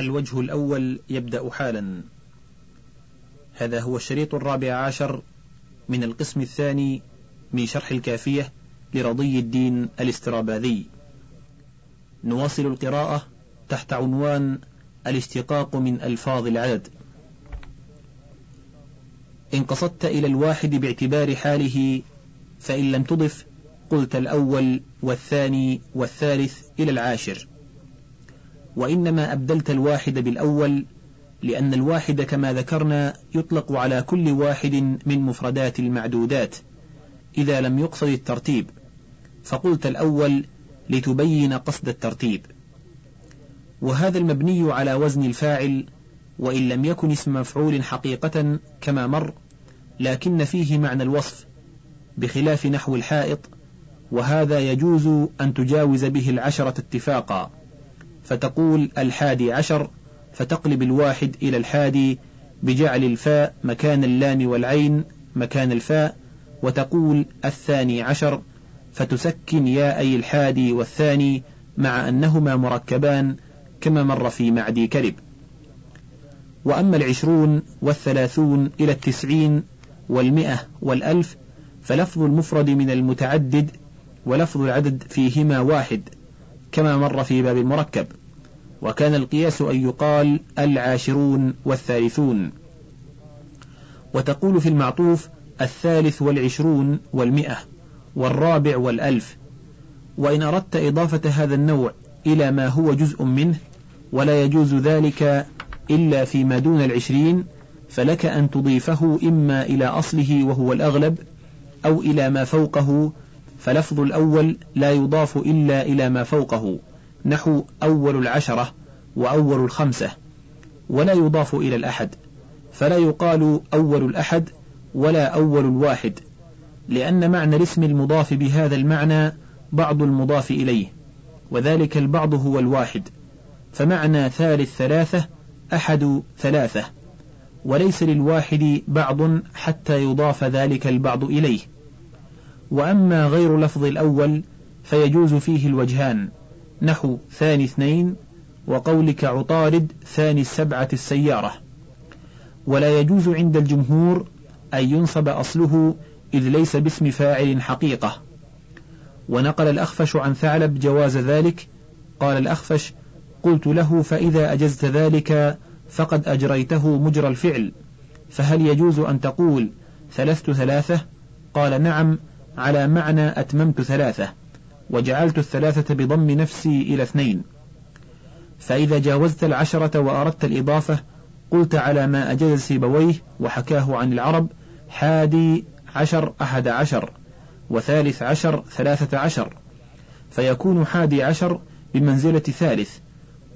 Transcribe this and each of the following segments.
الوجه الأول يبدأ حالا. هذا هو الشريط الرابع عشر من القسم الثاني من شرح الكافية لرضي الدين الاستراباذي. نواصل القراءة تحت عنوان الاشتقاق من ألفاظ العدد. إن قصدت إلى الواحد باعتبار حاله فإن لم تضف قلت الأول والثاني والثالث إلى العاشر. وإنما أبدلت الواحد بالأول لأن الواحد كما ذكرنا يطلق على كل واحد من مفردات المعدودات إذا لم يقصد الترتيب فقلت الأول لتبين قصد الترتيب. وهذا المبني على وزن الفاعل وإن لم يكن اسم مفعول حقيقة كما مر لكن فيه معنى الوصف بخلاف نحو الحائط وهذا يجوز أن تجاوز به العشرة اتفاقا. فتقول الحادي عشر فتقلب الواحد إلى الحادي بجعل الفاء مكان اللام والعين مكان الفاء وتقول الثاني عشر فتسكن ياءي الحادي والثاني مع أنهما مركبان كما مر في معدي كرب وأما العشرون والثلاثون إلى التسعين والمئة والألف فلفظ المفرد من المتعدد ولفظ العدد فيهما واحد. كما مر في باب المركب وكان القياس أن يقال العاشرون والثالثون. وتقول في المعطوف الثالث والعشرون والمئة والرابع والألف. وإن أردت إضافة هذا النوع إلى ما هو جزء منه ولا يجوز ذلك إلا فيما دون العشرين فلك أن تضيفه إما إلى أصله وهو الأغلب أو إلى ما فوقه فلفظ الأول لا يضاف إلا إلى ما فوقه نحو أول العشرة وأول الخمسة ولا يضاف إلى الأحد فلا يقال أول الأحد ولا أول الواحد لأن معنى الاسم المضاف بهذا المعنى بعض المضاف إليه وذلك البعض هو الواحد فمعنى ثالث ثلاثة أحد ثلاثة وليس للواحد بعض حتى يضاف ذلك البعض إليه. وأما غير لفظ الأول فيجوز فيه الوجهان. نحو ثاني اثنين وقولك عطارد ثاني السبعة السيارة. ولا يجوز عند الجمهور أن ينصب أصله إذ ليس باسم فاعل حقيقة. ونقل الأخفش عن ثعلب جواز ذلك. قال الأخفش قلت له فإذا أجزت ذلك فقد أجريته مجرى الفعل. فهل يجوز أن تقول ثلثت ثلاثة؟ قال نعم على معنى أتممت ثلاثة وجعلت الثلاثة بضم نفسي إلى اثنين. فإذا جاوزت العشرة وأردت الإضافة قلت على ما أجاز سيبويه وحكاه عن العرب حادي عشر أحد عشر وثالث عشر ثلاثة عشر. فيكون حادي عشر بمنزلة ثالث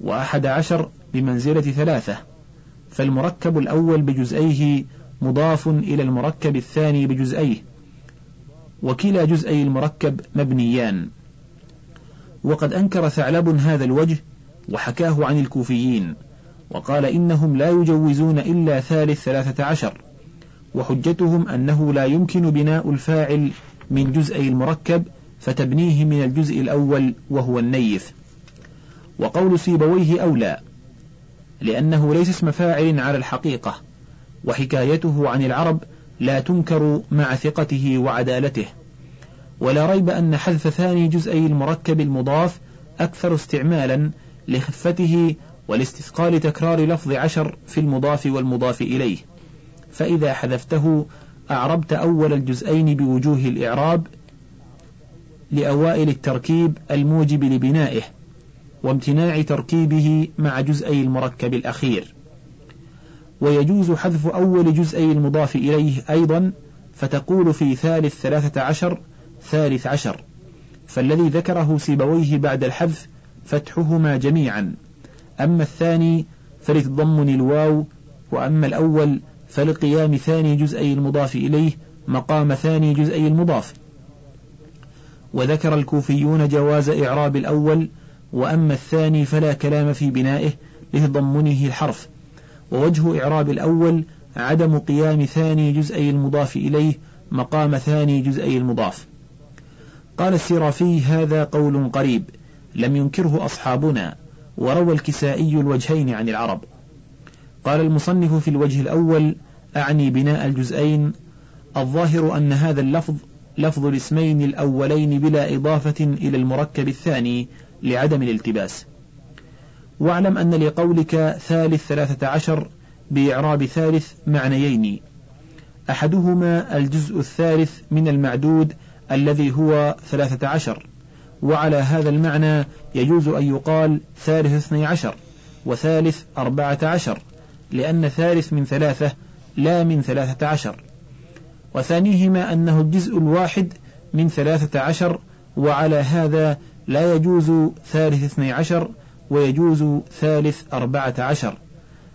وأحد عشر بمنزلة ثلاثة. فالمركب الأول بجزئيه مضاف إلى المركب الثاني بجزئيه. وكلا جزئي المركب مبنيان. وقد أنكر ثعلب هذا الوجه وحكاه عن الكوفيين وقال إنهم لا يجوزون إلا ثالث ثلاثة عشر وحجتهم أنه لا يمكن بناء الفاعل من جزئي المركب فتبنيه من الجزء الأول وهو النيف. وقول سيبويه أولى لأنه ليس اسم فاعل على الحقيقة وحكايته عن العرب لا تنكر مع ثقته وعدالته. ولا ريب أن حذف ثاني جزئي المركب المضاف أكثر استعمالا لخفته ولاستثقال تكرار لفظ عشر في المضاف والمضاف إليه. فإذا حذفته أعربت أول الجزئين بوجوه الإعراب لأوائل التركيب الموجب لبنائه وامتناع تركيبه مع جزئي المركب الأخير. ويجوز حذف أول جزئي المضاف إليه أيضا فتقول في ثالث ثلاثة عشر ثالث عشر. فالذي ذكره سيبويه بعد الحذف فتحهما جميعا. أما الثاني فلتضمن الواو وأما الأول فلقيام ثاني جزئي المضاف إليه مقام ثاني جزئي المضاف. وذكر الكوفيون جواز إعراب الأول وأما الثاني فلا كلام في بنائه لتضمنه الحرف. ووجه إعراب الأول عدم قيام ثاني جزئي المضاف إليه مقام ثاني جزئي المضاف. قال السرافي هذا قول قريب لم ينكره أصحابنا وروى الكسائي الوجهين عن العرب. قال المصنف في الوجه الأول أعني بناء الجزئين. الظاهر أن هذا اللفظ لفظ الاسمين الأولين بلا إضافة إلى المركب الثاني لعدم الالتباس. واعلم أن لقولك ثالث ثلاثة عشر بإعراب ثالث معنيين. أحدهما الجزء الثالث من المعدود الذي هو ثلاثة عشر. وعلى هذا المعنى يجوز أن يقال ثالث اثني عشر وثالث أربعة عشر لأن ثالث من ثلاثة لا من ثلاثة عشر. وثانيهما أنه الجزء الواحد من ثلاثة عشر وعلى هذا لا يجوز ثالث اثني عشر ويجوز ثالث أربعة عشر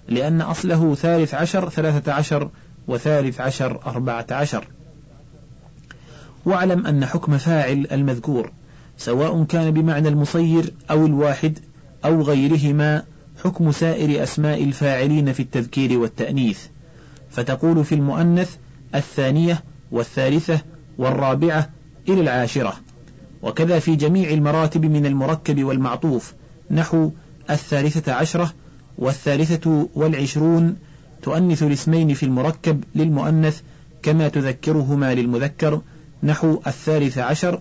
لأن أصله ثالث عشر ثلاثة عشر وثالث عشر أربعة عشر. واعلم أن حكم فاعل المذكور سواء كان بمعنى المصير أو الواحد أو غيرهما حكم سائر أسماء الفاعلين في التذكير والتأنيث. فتقول في المؤنث الثانية والثالثة والرابعة إلى العاشرة. وكذا في جميع المراتب من المركب والمعطوف. نحو الثالثة عشرة والثالثة والعشرون تؤنث الاسمين في المركب للمؤنث كما تذكرهما للمذكر نحو الثالث عشر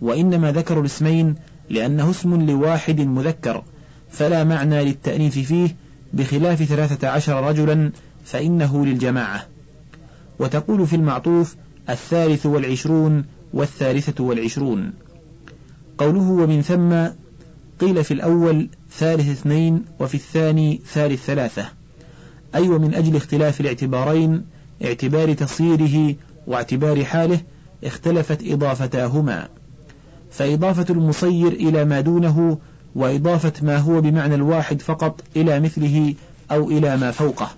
وإنما ذكروا الاسمين لأنه اسم لواحد مذكر فلا معنى للتأنيث فيه بخلاف ثلاثة عشر رجلا فإنه للجماعة. وتقول في المعطوف الثالث والعشرون والثالثة والعشرون. قوله ومن ثم قيل في الأول ثالث اثنين وفي الثاني ثالث ثلاثة. أي أيوة ومن أجل اختلاف الاعتبارين اعتبار تصيره واعتبار حاله اختلفت إضافتاهما. فإضافة المصير إلى ما دونه وإضافة ما هو بمعنى الواحد فقط إلى مثله أو إلى ما فوقه.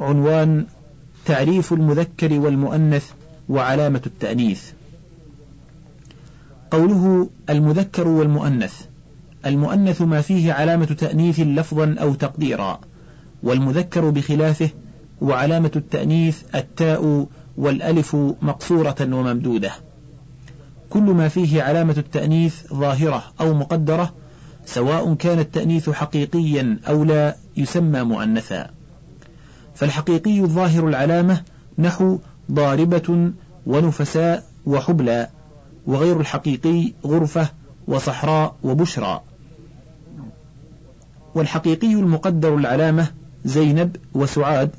عنوان تعريف المذكر والمؤنث وعلامة التأنيث. قوله المذكر والمؤنث. المؤنث ما فيه علامة تأنيث لفظا أو تقديرا والمذكر بخلافه وعلامة التأنيث التاء والألف مقصورة وممدودة. كل ما فيه علامة التأنيث ظاهرة أو مقدرة سواء كان التأنيث حقيقيا أو لا يسمى مؤنثا. فالحقيقي الظاهر العلامة نحو ضاربة ونفساء وحبلى وغير الحقيقي غرفة وصحراء وبشرى. والحقيقي المقدر العلامة زينب وسعاد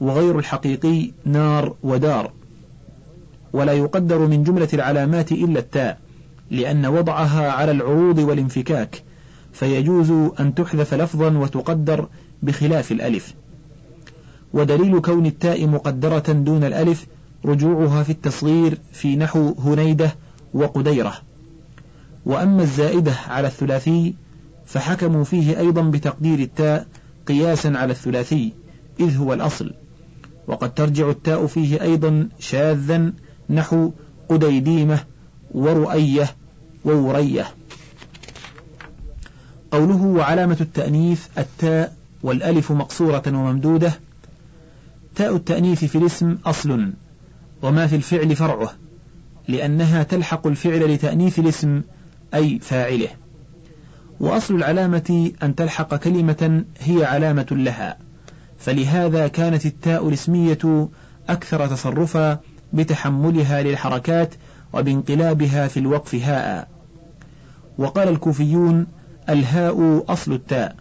وغير الحقيقي نار ودار. ولا يقدر من جملة العلامات إلا التاء لأن وضعها على العروض والانفكاك فيجوز أن تحذف لفظا وتقدر بخلاف الألف. ودليل كون التاء مقدرة دون الألف رجوعها في التصغير في نحو هنيدة وقديرة. وأما الزائدة على الثلاثي فحكموا فيه أيضا بتقدير التاء قياسا على الثلاثي إذ هو الأصل. وقد ترجع التاء فيه أيضا شاذا نحو قديديمة ورؤية وورية. قوله وعلامة التأنيث التاء والألف مقصورة وممدودة تاء التأنيث في الاسم أصل وما في الفعل فرعه. لأنها تلحق الفعل لتأنيث الاسم أي فاعله. وأصل العلامة أن تلحق كلمة هي علامة لها فلهذا كانت التاء الاسمية أكثر تصرفا بتحملها للحركات وبانقلابها في الوقف هاء. وقال الكوفيون الهاء أصل التاء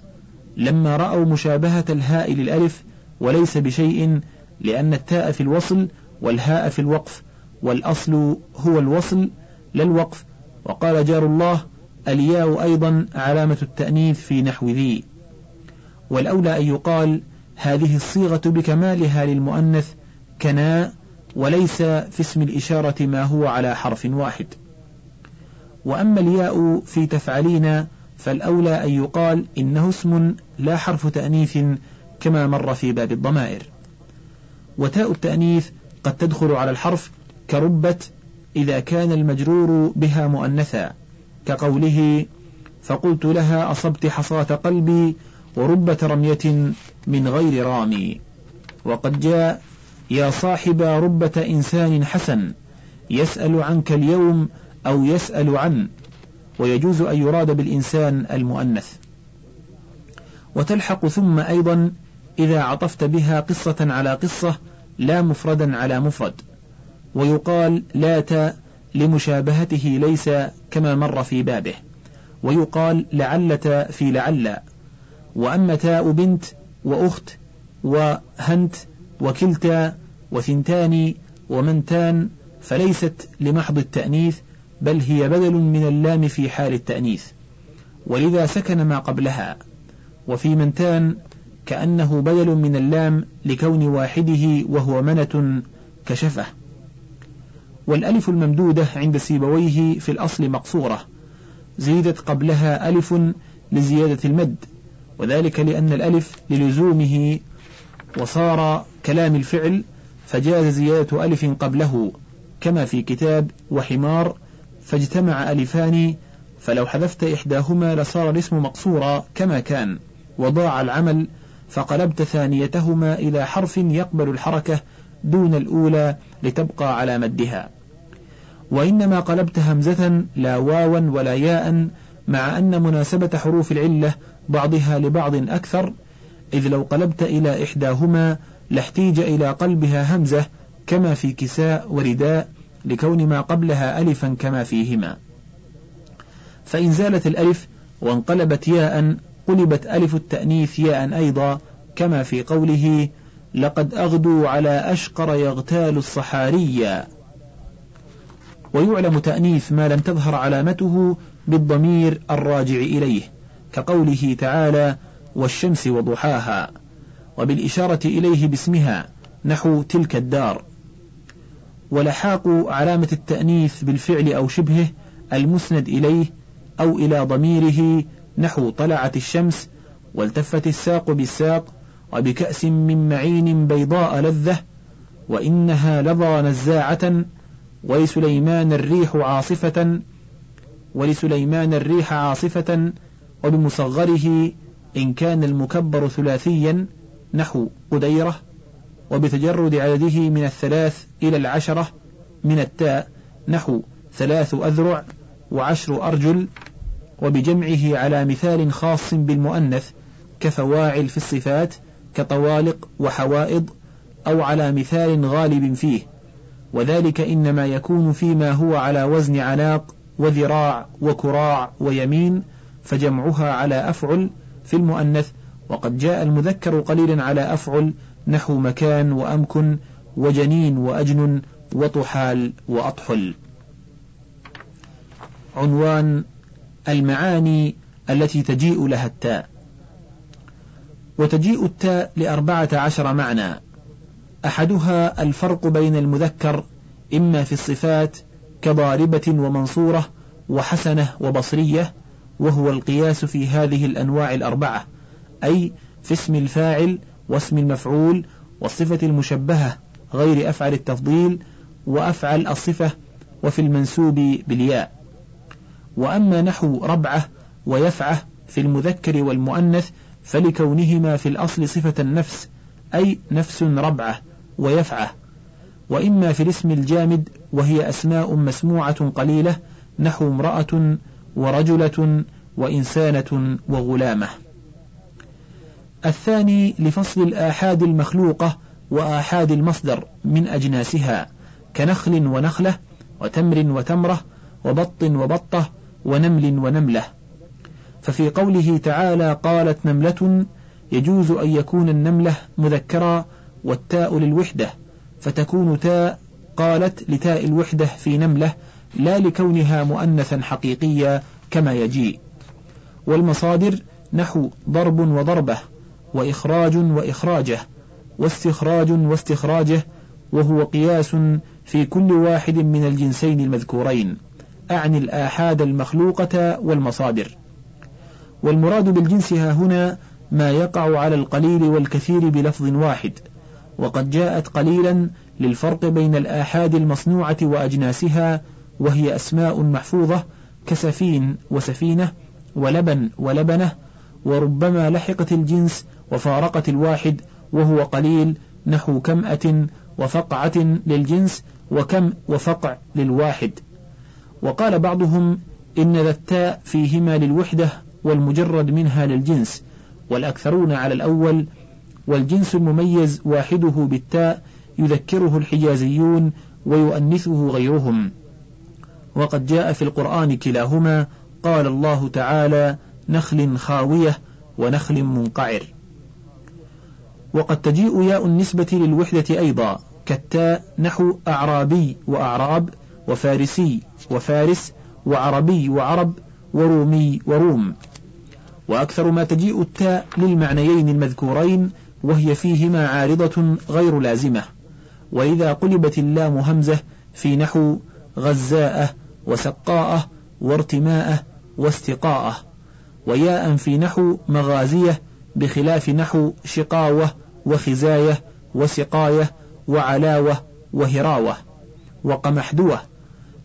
لما رأوا مشابهة الهاء للألف وليس بشيء لأن التاء في الوصل والهاء في الوقف. والأصل هو الوصل لا الوقف وقال جار الله الياء أيضا علامة التأنيث في نحو ذي. والأولى أن يقال هذه الصيغة بكمالها للمؤنث كنا وليس في اسم الإشارة ما هو على حرف واحد. وأما الياء في تفعلين فالأولى أن يقال إنه اسم لا حرف تأنيث كما مر في باب الضمائر. وتاء التأنيث قد تدخل على الحرف كربت إذا كان المجرور بها مؤنثا كقوله فقلت لها أصبت حصاة قلبي وربة رمية من غير رامي وقد جاء يا صاحب ربة إنسان حسن يسأل عنك اليوم أو يسأل عن ويجوز أن يراد بالإنسان المؤنث. وتلحق ثم أيضا إذا عطفت بها قصة على قصة لا مفردا على مفرد ويقال لات لمشابهته ليس كما مر في بابه ويقال لعلة في لعل وأما تاء بنت وأخت وهنت وكلتا وثنتان ومنتان فليست لمحض التأنيث بل هي بدل من اللام في حال التأنيث. ولذا سكن ما قبلها وفي منتان كأنه بدل من اللام لكون واحدة وهو منة كشفة. والألف الممدودة عند سيبويه في الأصل مقصورة زيدت قبلها ألف لزيادة المد وذلك لأن الألف للزومه وصار كلام الفعل فجاز زيادة ألف قبله كما في كتاب وحمار فاجتمع ألفان فلو حذفت إحداهما لصار الاسم مقصورا كما كان وضاع العمل فقلبت ثانيتهما إلى حرف يقبل الحركة دون الأولى لتبقى على مدها. وإنما قلبت همزة لا واوا ولا ياء مع أن مناسبة حروف العلة بعضها لبعض أكثر إذ لو قلبت إلى إحداهما لاحتيج إلى قلبها همزة كما في كساء ورداء لكون ما قبلها ألفا كما فيهما. فإن زالت الألف وانقلبت ياء قلبت ألف التأنيث ياء أيضا كما في قوله لقد أغدوا على أشقر يغتال الصحاريا ويعلم تأنيث ما لم تظهر علامته بالضمير الراجع إليه كقوله تعالى والشمس وضحاها وبالإشارة إليه باسمها نحو تلك الدار. ولحاق علامة التأنيث بالفعل أو شبهه المسند إليه أو إلى ضميره نحو طلعت الشمس والتفت الساق بالساق وبكأس من معين بيضاء لذة وإنها لظى نزاعة ولسليمان الريح عاصفة ولسليمان الريح عاصفة وبمصغره إن كان المكبر ثلاثيا نحو قديرة وبتجرد عدده من الثلاث إلى العشرة من التاء نحو ثلاث أذرع وعشر أرجل وبجمعه على مثال خاص بالمؤنث كفواعل في الصفات كطوالق وحوائض أو على مثال غالب فيه وذلك إنما يكون فيما هو على وزن عناق وذراع وكراع ويمين فجمعها على أفعل في المؤنث وقد جاء المذكر قليلا على أفعل نحو مكان وأمكن وجنين وأجن وطحال وأطحل. عنوان المعاني التي تجيء لها التاء. وتجيء التاء لأربعة عشر معنى. أحدها الفرق بين المذكر إما في الصفات كضاربة ومنصورة وحسنة وبصرية وهو القياس في هذه الأنواع الأربعة أي في اسم الفاعل واسم المفعول والصفة المشبهة غير أفعل التفضيل وأفعل الصفة وفي المنسوب بالياء. وأما نحو ربعة ويفعة في المذكر والمؤنث فلكونهما في الأصل صفة النفس أي نفس ربعة ويفعة. وإما في الاسم الجامد وهي أسماء مسموعة قليلة نحو امرأة ورجلة وإنسانة وغلامة. الثاني لفصل الآحاد المخلوقة وآحاد المصدر من أجناسها كنخل ونخلة وتمر وتمرة وبط وبطة ونمل ونملة. ففي قوله تعالى قالت نملة يجوز أن يكون النملة مذكرا والتاء للوحدة فتكون تاء قالت لتاء الوحدة في نملة لا لكونها مؤنثا حقيقيا كما يجيء. والمصادر نحو ضرب وضربة وإخراج وإخراجة واستخراج واستخراجة وهو قياس في كل واحد من الجنسين المذكورين أعني الآحاد المخلوقة والمصادر. والمراد بالجنس ها هنا ما يقع على القليل والكثير بلفظ واحد وقد جاءت قليلا للفرق بين الآحاد المصنوعة وأجناسها وهي أسماء محفوظة كسفين وسفينة ولبن ولبنة وربما لحقت الجنس وفارقت الواحد وهو قليل نحو كمأة وفقعة للجنس وكم وفقع للواحد. وقال بعضهم إن ذا التاء فيهما للوحدة والمجرد منها للجنس والأكثرون على الأول والجنس المميز واحدة بالتاء يذكره الحجازيون ويؤنثه غيرهم. وقد جاء في القرآن كلاهما قال الله تعالى نخل خاوية ونخل منقعر. وقد تجيء ياء النسبة للوحدة أيضا كالتاء نحو أعرابي وأعراب وفارسي وفارس وعربي وعرب ورومي وروم. وأكثر ما تجيء التاء للمعنيين المذكورين وهي فيهما عارضة غير لازمة. وإذا قلبت اللام همزة في نحو غزاءة وسقاءة وارتماءة واستقاءة وياء في نحو مغازية بخلاف نحو شقاوة وخزاية وسقاية وعلاوة وهراوة وقمحدوة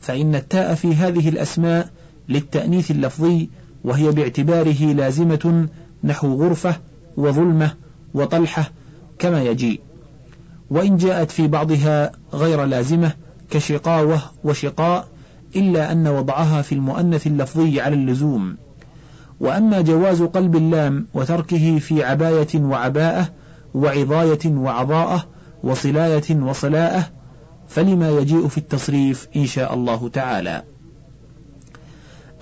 فإن التاء في هذه الأسماء للتأنيث اللفظي وهي باعتباره لازمة نحو غرفة وظلمة وطلحة كما يجيء وإن جاءت في بعضها غير لازمة كشقاوة وشقاء إلا أن وضعها في المؤنث اللفظي على اللزوم. وأما جواز قلب اللام وتركه في عباية وعباءة وعضاية وعضاءة وصلاية وصلاءة فلما يجيء في التصريف إن شاء الله تعالى.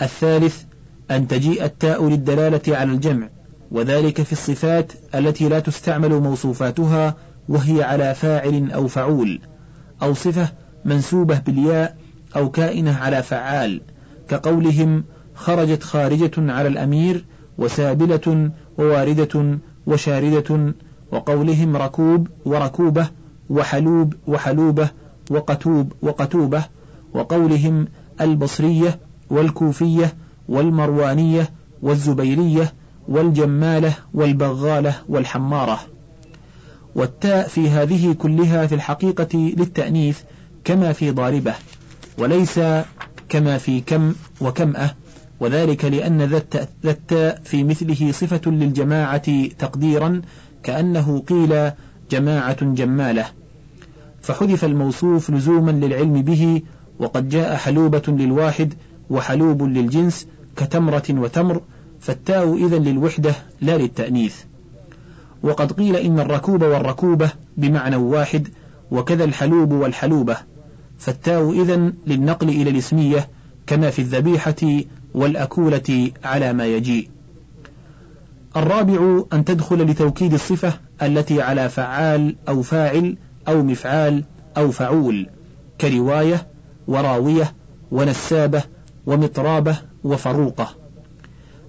الثالث أن تجيء التاء للدلالة على الجمع وذلك في الصفات التي لا تستعمل موصوفاتها وهي على فاعل أو فعول أو صفة منسوبة بالياء أو كائنة على فعال كقولهم خرجت خارجة على الأمير وسابلة وواردة وشاردة وقولهم ركوب وركوبة وحلوب وحلوبة وقتوب وقتوبة وقولهم البصرية والكوفية والمروانية والزبيرية والجمالة والبغالة والحمارة. والتاء في هذه كلها في الحقيقة للتأنيث كما في ضاربة وليس كما في كم وكمأة وذلك لأن ذا التاء في مثله صفة للجماعة تقديرا كأنه قيل جماعة جمالة. فحذف الموصوف لزوما للعلم به وقد جاء حلوبة للواحد وحلوب للجنس كتمرة وتمر فالتاء إذا للوحدة لا للتأنيث. وقد قيل إن الركوب والركوبة بمعنى واحد وكذا الحلوب والحلوبة. فالتاء إذا للنقل إلى الاسمية كما في الذبيحة والأكولة على ما يجيء. الرابع أن تدخل لتوكيد الصفة التي على فعال أو فاعل أو مفعال أو فعول كرواية وراوية ونسابة ومطرابة وفروقة.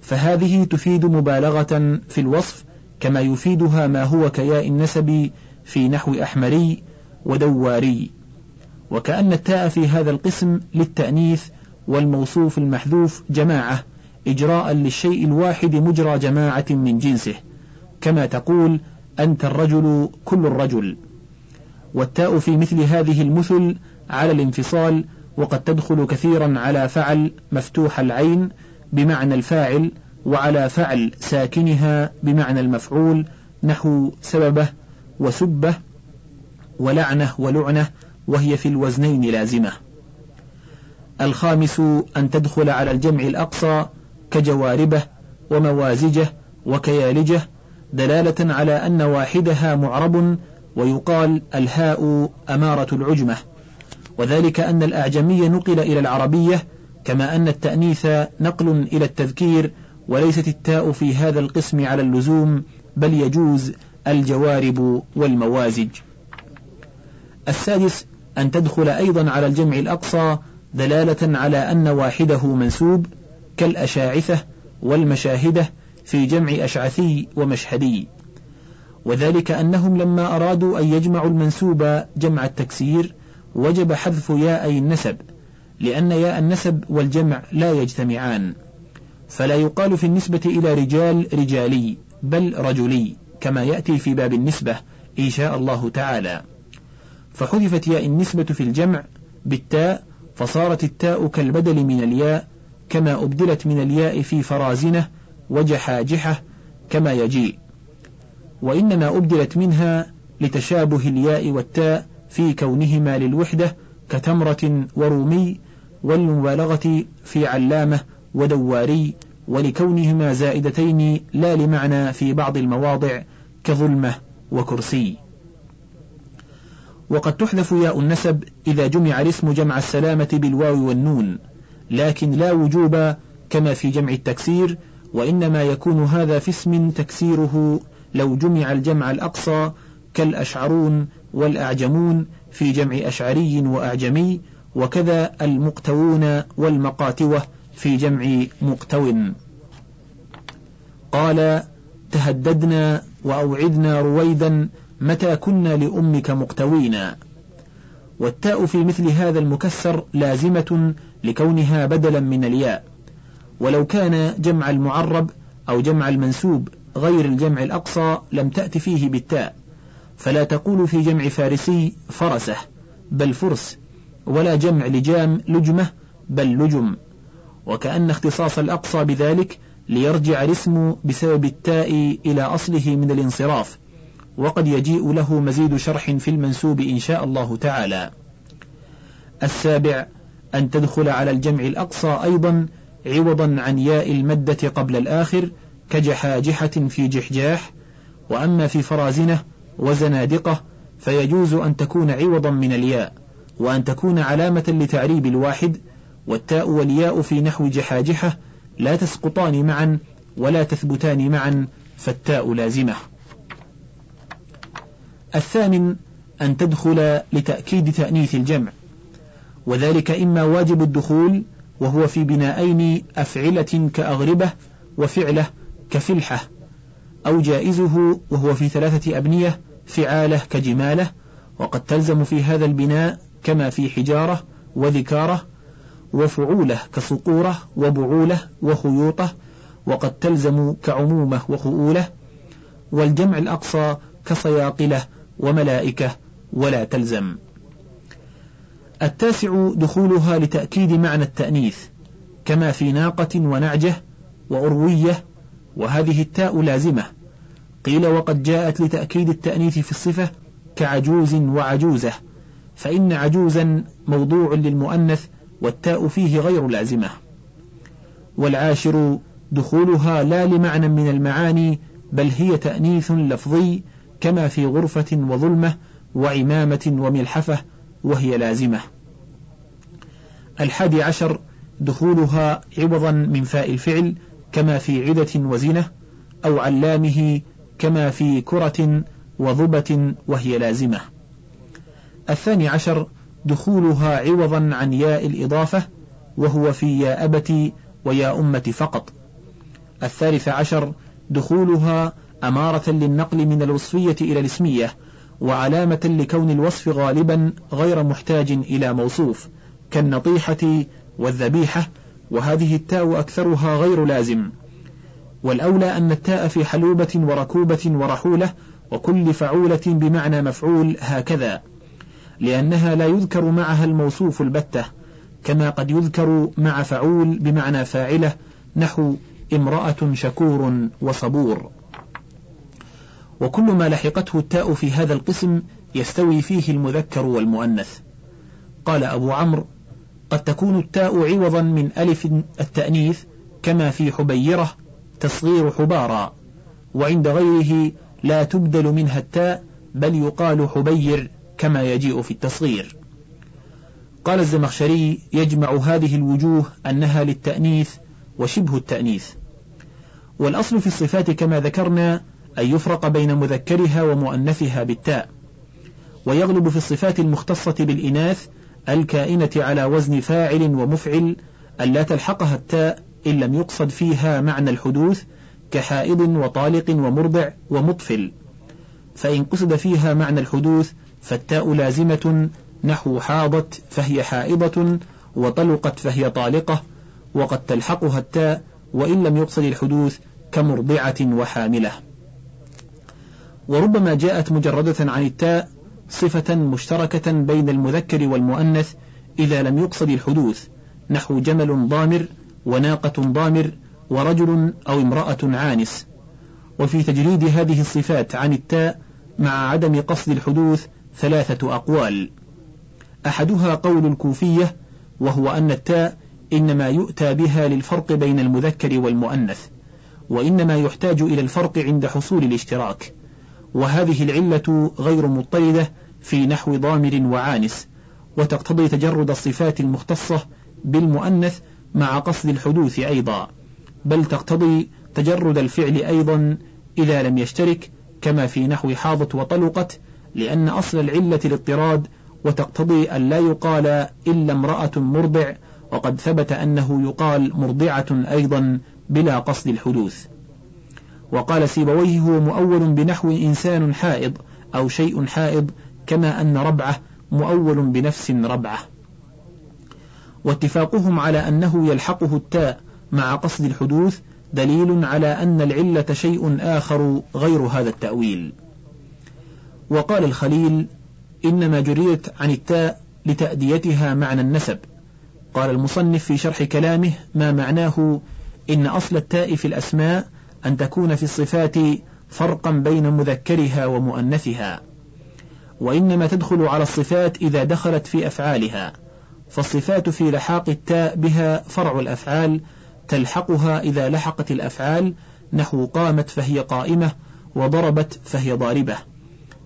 فهذه تفيد مبالغة في الوصف كما يفيدها ما هو كياء النسب في نحو أحمري ودواري. وكأن التاء في هذا القسم للتأنيث والموصوف المحذوف جماعة إجراء للشيء الواحد مجرى جماعة من جنسه. كما تقول أنت الرجل كل الرجل. والتاء في مثل هذه المثل على الانفصال وقد تدخل كثيرا على فعل مفتوح العين بمعنى الفاعل وعلى فعل ساكنها بمعنى المفعول نحو سببه وسبه ولعنه ولعنه وهي في الوزنين لازمة. الخامس أن تدخل على الجمع الأقصى كجواربه وموازجه وكيالجه دلالة على أن واحدها معرب ويقال الهاء أمارة العجمة. وذلك أن الأعجمي نقل إلى العربية كما أن التأنيث نقل إلى التذكير وليست التاء في هذا القسم على اللزوم بل يجوز الجوارب والموازج. السادس أن تدخل أيضا على الجمع الأقصى دلالة على أن واحدة منسوب كالأشاعثة والمشاهدة في جمع أشعثي ومشهدي. وذلك أنهم لما أرادوا أن يجمعوا المنسوب جمع التكسير وجب حذف ياء النسب لأن ياء النسب والجمع لا يجتمعان. فلا يقال في النسبة إلى رجال رجالي بل رجلي كما يأتي في باب النسبة إن شاء الله تعالى. فحذفت ياء النسبة في الجمع بالتاء فصارت التاء كالبدل من الياء كما أبدلت من الياء في فرازنة وجحاجحة كما يجيء. وإنما أبدلت منها لتشابه الياء والتاء في كونهما للوحدة كتمرة ورومي والمبالغة في علامة ودواري ولكونهما زائدتين لا لمعنى في بعض المواضع كظلمة وكرسي. وقد تحذف ياء النسب إذا جمع الاسم جمع السلامة بالواو والنون لكن لا وجوب كما في جمع التكسير وإنما يكون هذا في اسم تكسيره لو جمع الجمع الأقصى كالأشعرون والأعجمون في جمع أشعري وأعجمي وكذا المقتوون والمقاتوة في جمع مقتو. قال تهددنا وأوعدنا رويدا متى كنا لأمك مقتوينا والتاء في مثل هذا المكسر لازمة لكونها بدلا من الياء. ولو كان جمع المعرب أو جمع المنسوب غير الجمع الأقصى لم تأت فيه بالتاء. فلا تقول في جمع فارسي فرسه بل فرس ولا جمع لجام لجمة بل لجم. وكأن اختصاص الأقصى بذلك ليرجع الاسم بسبب التاء إلى أصله من الانصراف وقد يجيء له مزيد شرح في المنسوب إن شاء الله تعالى. السابع أن تدخل على الجمع الأقصى أيضا عوضا عن ياء المدة قبل الآخر كجحاجحة في جحجاح وأما في فرازنة وزنادقة فيجوز أن تكون عوضا من الياء وأن تكون علامة لتعريب الواحد والتاء والياء في نحو جحاجحة لا تسقطان معا ولا تثبتان معا فالتاء لازمة. الثامن أن تدخل لتأكيد تأنيث الجمع وذلك إما واجب الدخول وهو في بنائين أفعلة كأغربة وفعلة كفلحة أو جائزه وهو في ثلاثة أبنية فعالة كجمالة وقد تلزم في هذا البناء كما في حجارة وذكارة وفعولة كصقورة وبعولة وخيوطة وقد تلزم كعمومة وخؤولة والجمع الأقصى كصياقلة وملائكة ولا تلزم. التاسع دخولها لتأكيد معنى التأنيث كما في ناقة ونعجة وأروية وهذه التاء لازمة. قيل وقد جاءت لتأكيد التأنيث في الصفة كعجوز وعجوزة فإن عجوزا موضوع للمؤنث والتاء فيه غير لازمة. والعاشر دخولها لا لمعنى من المعاني بل هي تأنيث لفظي كما في غرفة وظلمة وعمامة وملحفة وهي لازمة. الحادي عشر دخولها عوضا من فاء الفعل كما في عدة وزنة أو علامه كما في كرة وضبة وهي لازمة. الثاني عشر دخولها عوضا عن ياء الإضافة وهو في يا أبتي ويا أمة فقط. الثالث عشر دخولها أمارة للنقل من الوصفية إلى الاسمية وعلامة لكون الوصف غالبا غير محتاج إلى موصوف كالنطيحة والذبيحة وهذه التاء أكثرها غير لازم. والأولى أن التاء في حلوبة وركوبة ورحولة وكل فعولة بمعنى مفعول هكذا لأنها لا يذكر معها الموصوف البتة كما قد يذكر مع فعول بمعنى فاعلة نحو امرأة شكور وصبور. وكل ما لحقته التاء في هذا القسم يستوي فيه المذكر والمؤنث. قال أبو عمرو قد تكون التاء عوضا من ألف التأنيث كما في حبيرة تصغير حبارا وعند غيره لا تبدل منها التاء بل يقال حبير كما يجيء في التصغير. قال الزمخشري يجمع هذه الوجوه أنها للتأنيث وشبه التأنيث. والأصل في الصفات كما ذكرنا أن يفرق بين مذكرها ومؤنثها بالتاء. ويغلب في الصفات المختصة بالإناث الكائنة على وزن فاعل ومفعل ألا تلحقها التاء إن لم يقصد فيها معنى الحدوث كحائض وطالق ومرضع ومطفل. فإن قصد فيها معنى الحدوث فالتاء لازمة نحو حاضت فهي حائضة وطلقت فهي طالقة وقد تلحقها التاء وإن لم يقصد الحدوث كمرضعة وحاملة. وربما جاءت مجردة عن التاء صفة مشتركة بين المذكر والمؤنث إذا لم يقصد الحدوث نحو جمل ضامر وناقة ضامر ورجل أو امرأة عانس. وفي تجريد هذه الصفات عن التاء مع عدم قصد الحدوث ثلاثة أقوال. أحدها قول الكوفية وهو أن التاء إنما يؤتى بها للفرق بين المذكر والمؤنث وإنما يحتاج إلى الفرق عند حصول الاشتراك. وهذه العلة غير مضطردة في نحو ضامر وعانس وتقتضي تجرد الصفات المختصة بالمؤنث مع قصد الحدوث أيضا بل تقتضي تجرد الفعل أيضا إذا لم يشترك كما في نحو حاضت وطلقت لأن أصل العلة الاضطراد وتقتضي أن لا يقال إلا امرأة مرضع وقد ثبت أنه يقال مرضعة أيضا بلا قصد الحدوث. وقال سيبويه هو مؤول بنحو إنسان حائض أو شيء حائض كما أن ربعة مؤول بنفس ربعة. واتفاقهم على أنه يلحقه التاء مع قصد الحدوث دليل على أن العلة شيء آخر غير هذا التأويل. وقال الخليل إنما جريت عن التاء لتأديتها معنى النسب. قال المصنف في شرح كلامه ما معناه إن أصل التاء في الأسماء أن تكون في الصفات فرقا بين مذكرها ومؤنثها. وإنما تدخل على الصفات إذا دخلت في أفعالها. فالصفات في لحاق التاء بها فرع الأفعال تلحقها إذا لحقت الأفعال نحو قامت فهي قائمة وضربت فهي ضاربة.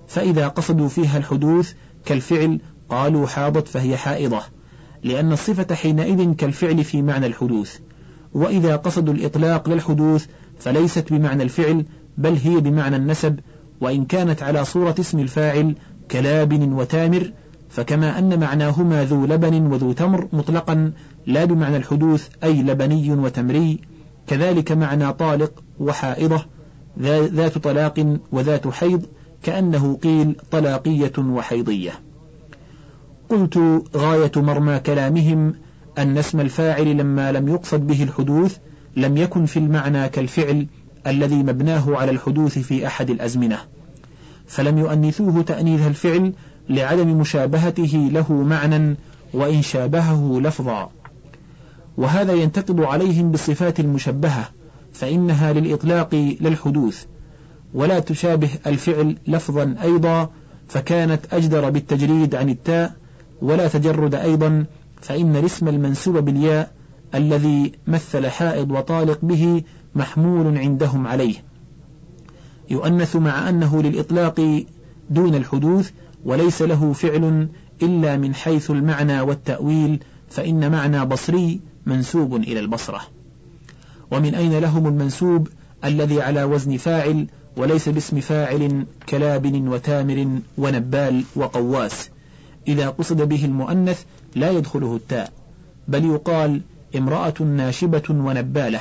فإذا قصدوا فيها الحدوث كالفعل قالوا حاضت فهي حائضة لأن الصفة حينئذ كالفعل في معنى الحدوث. وإذا قصدوا الإطلاق للحدوث فليست بمعنى الفعل بل هي بمعنى النسب وإن كانت على صورة اسم الفاعل كلابن وتامر فكما أن معناهما ذو لبن وذو تمر مطلقا لا بمعنى الحدوث أي لبني وتمري كذلك معنى طالق وحائضة ذات طلاق وذات حيض كأنه قيل طلاقية وحيضية. قلت غاية مرمى كلامهم أن اسم الفاعل لما لم يقصد به الحدوث لم يكن في المعنى كالفعل الذي مبناه على الحدوث في أحد الأزمنة. فلم يؤنثوه تأنيث الفعل لعدم مشابهته له معنى وإن شابهه لفظا. وهذا ينتقد عليهم بالصفات المشبهة فإنها للإطلاق للحدوث ولا تشابه الفعل لفظا أيضا فكانت أجدر بالتجريد عن التاء ولا تجرد أيضا فإن الاسم المنسوب بالياء الذي مثل حائض وطالق به محمول عندهم عليه. يؤنث مع أنه للإطلاق دون الحدوث وليس له فعل إلا من حيث المعنى والتأويل فإن معنى بصري منسوب إلى البصرة. ومن أين لهم المنسوب الذي على وزن فاعل وليس باسم فاعل كلابن وتامر ونبال وقواس؟ إذا قصد به المؤنث لا يدخله التاء بل يقال امرأة ناشبة ونبالة.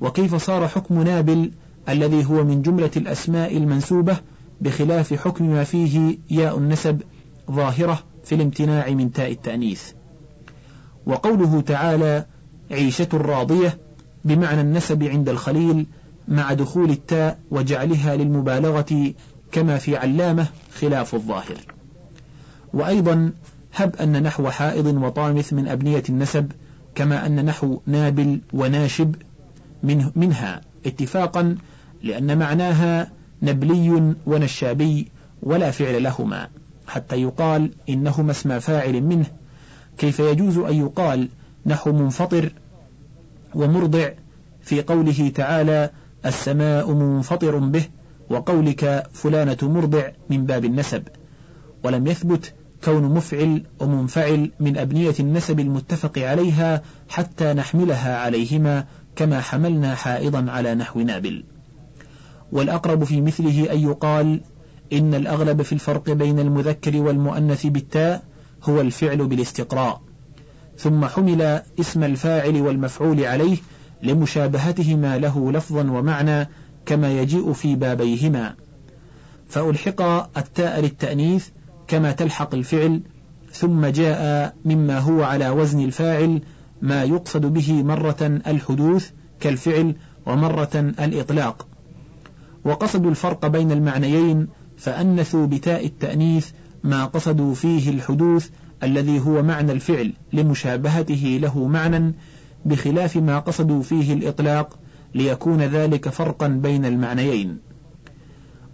وكيف صار حكم نابل الذي هو من جملة الأسماء المنسوبة بخلاف حكم ما فيه ياء النسب ظاهرة في الامتناع من تاء التأنيث. وقوله تعالى عيشة راضية بمعنى النسب عند الخليل مع دخول التاء وجعلها للمبالغة كما في علامة خلاف الظاهر. وأيضا هب أن نحو حائض وطامث من أبنية النسب كما أن نحو نابل وناشب منه منها اتفاقا لأن معناها نبلي ونشابي ولا فعل لهما حتى يقال إنهما اسم فاعل منه. كيف يجوز أن يقال نحو منفطر ومرضع في قوله تعالى السماء منفطر به وقولك فلانة مرضع من باب النسب؟ ولم يثبت كون مفعل ومنفعل من أبنية النسب المتفق عليها حتى نحملها عليهما كما حملنا حائضا على نحو نابل. والأقرب في مثله أن يقال إن الأغلب في الفرق بين المذكر والمؤنث بالتاء هو الفعل بالاستقراء. ثم حمل اسم الفاعل والمفعول عليه لمشابهتهما له لفظا ومعنى كما يجيء في بابيهما. فألحق التاء للتأنيث كما تلحق الفعل ثم جاء مما هو على وزن الفاعل ما يقصد به مرة الحدوث كالفعل ومرة الإطلاق. وقصدوا الفرق بين المعنيين فأنثوا بتاء التأنيث ما قصدوا فيه الحدوث الذي هو معنى الفعل لمشابهته له معنى بخلاف ما قصدوا فيه الإطلاق ليكون ذلك فرقا بين المعنيين.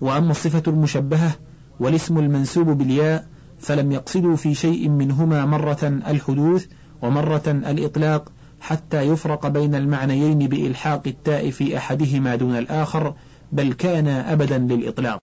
وأما الصفة المشبهة والاسم المنسوب بالياء فلم يقصدوا في شيء منهما مرة الحدوث ومرة الإطلاق حتى يفرق بين المعنيين بإلحاق التاء في أحدهما دون الآخر بل كان أبدا للإطلاق.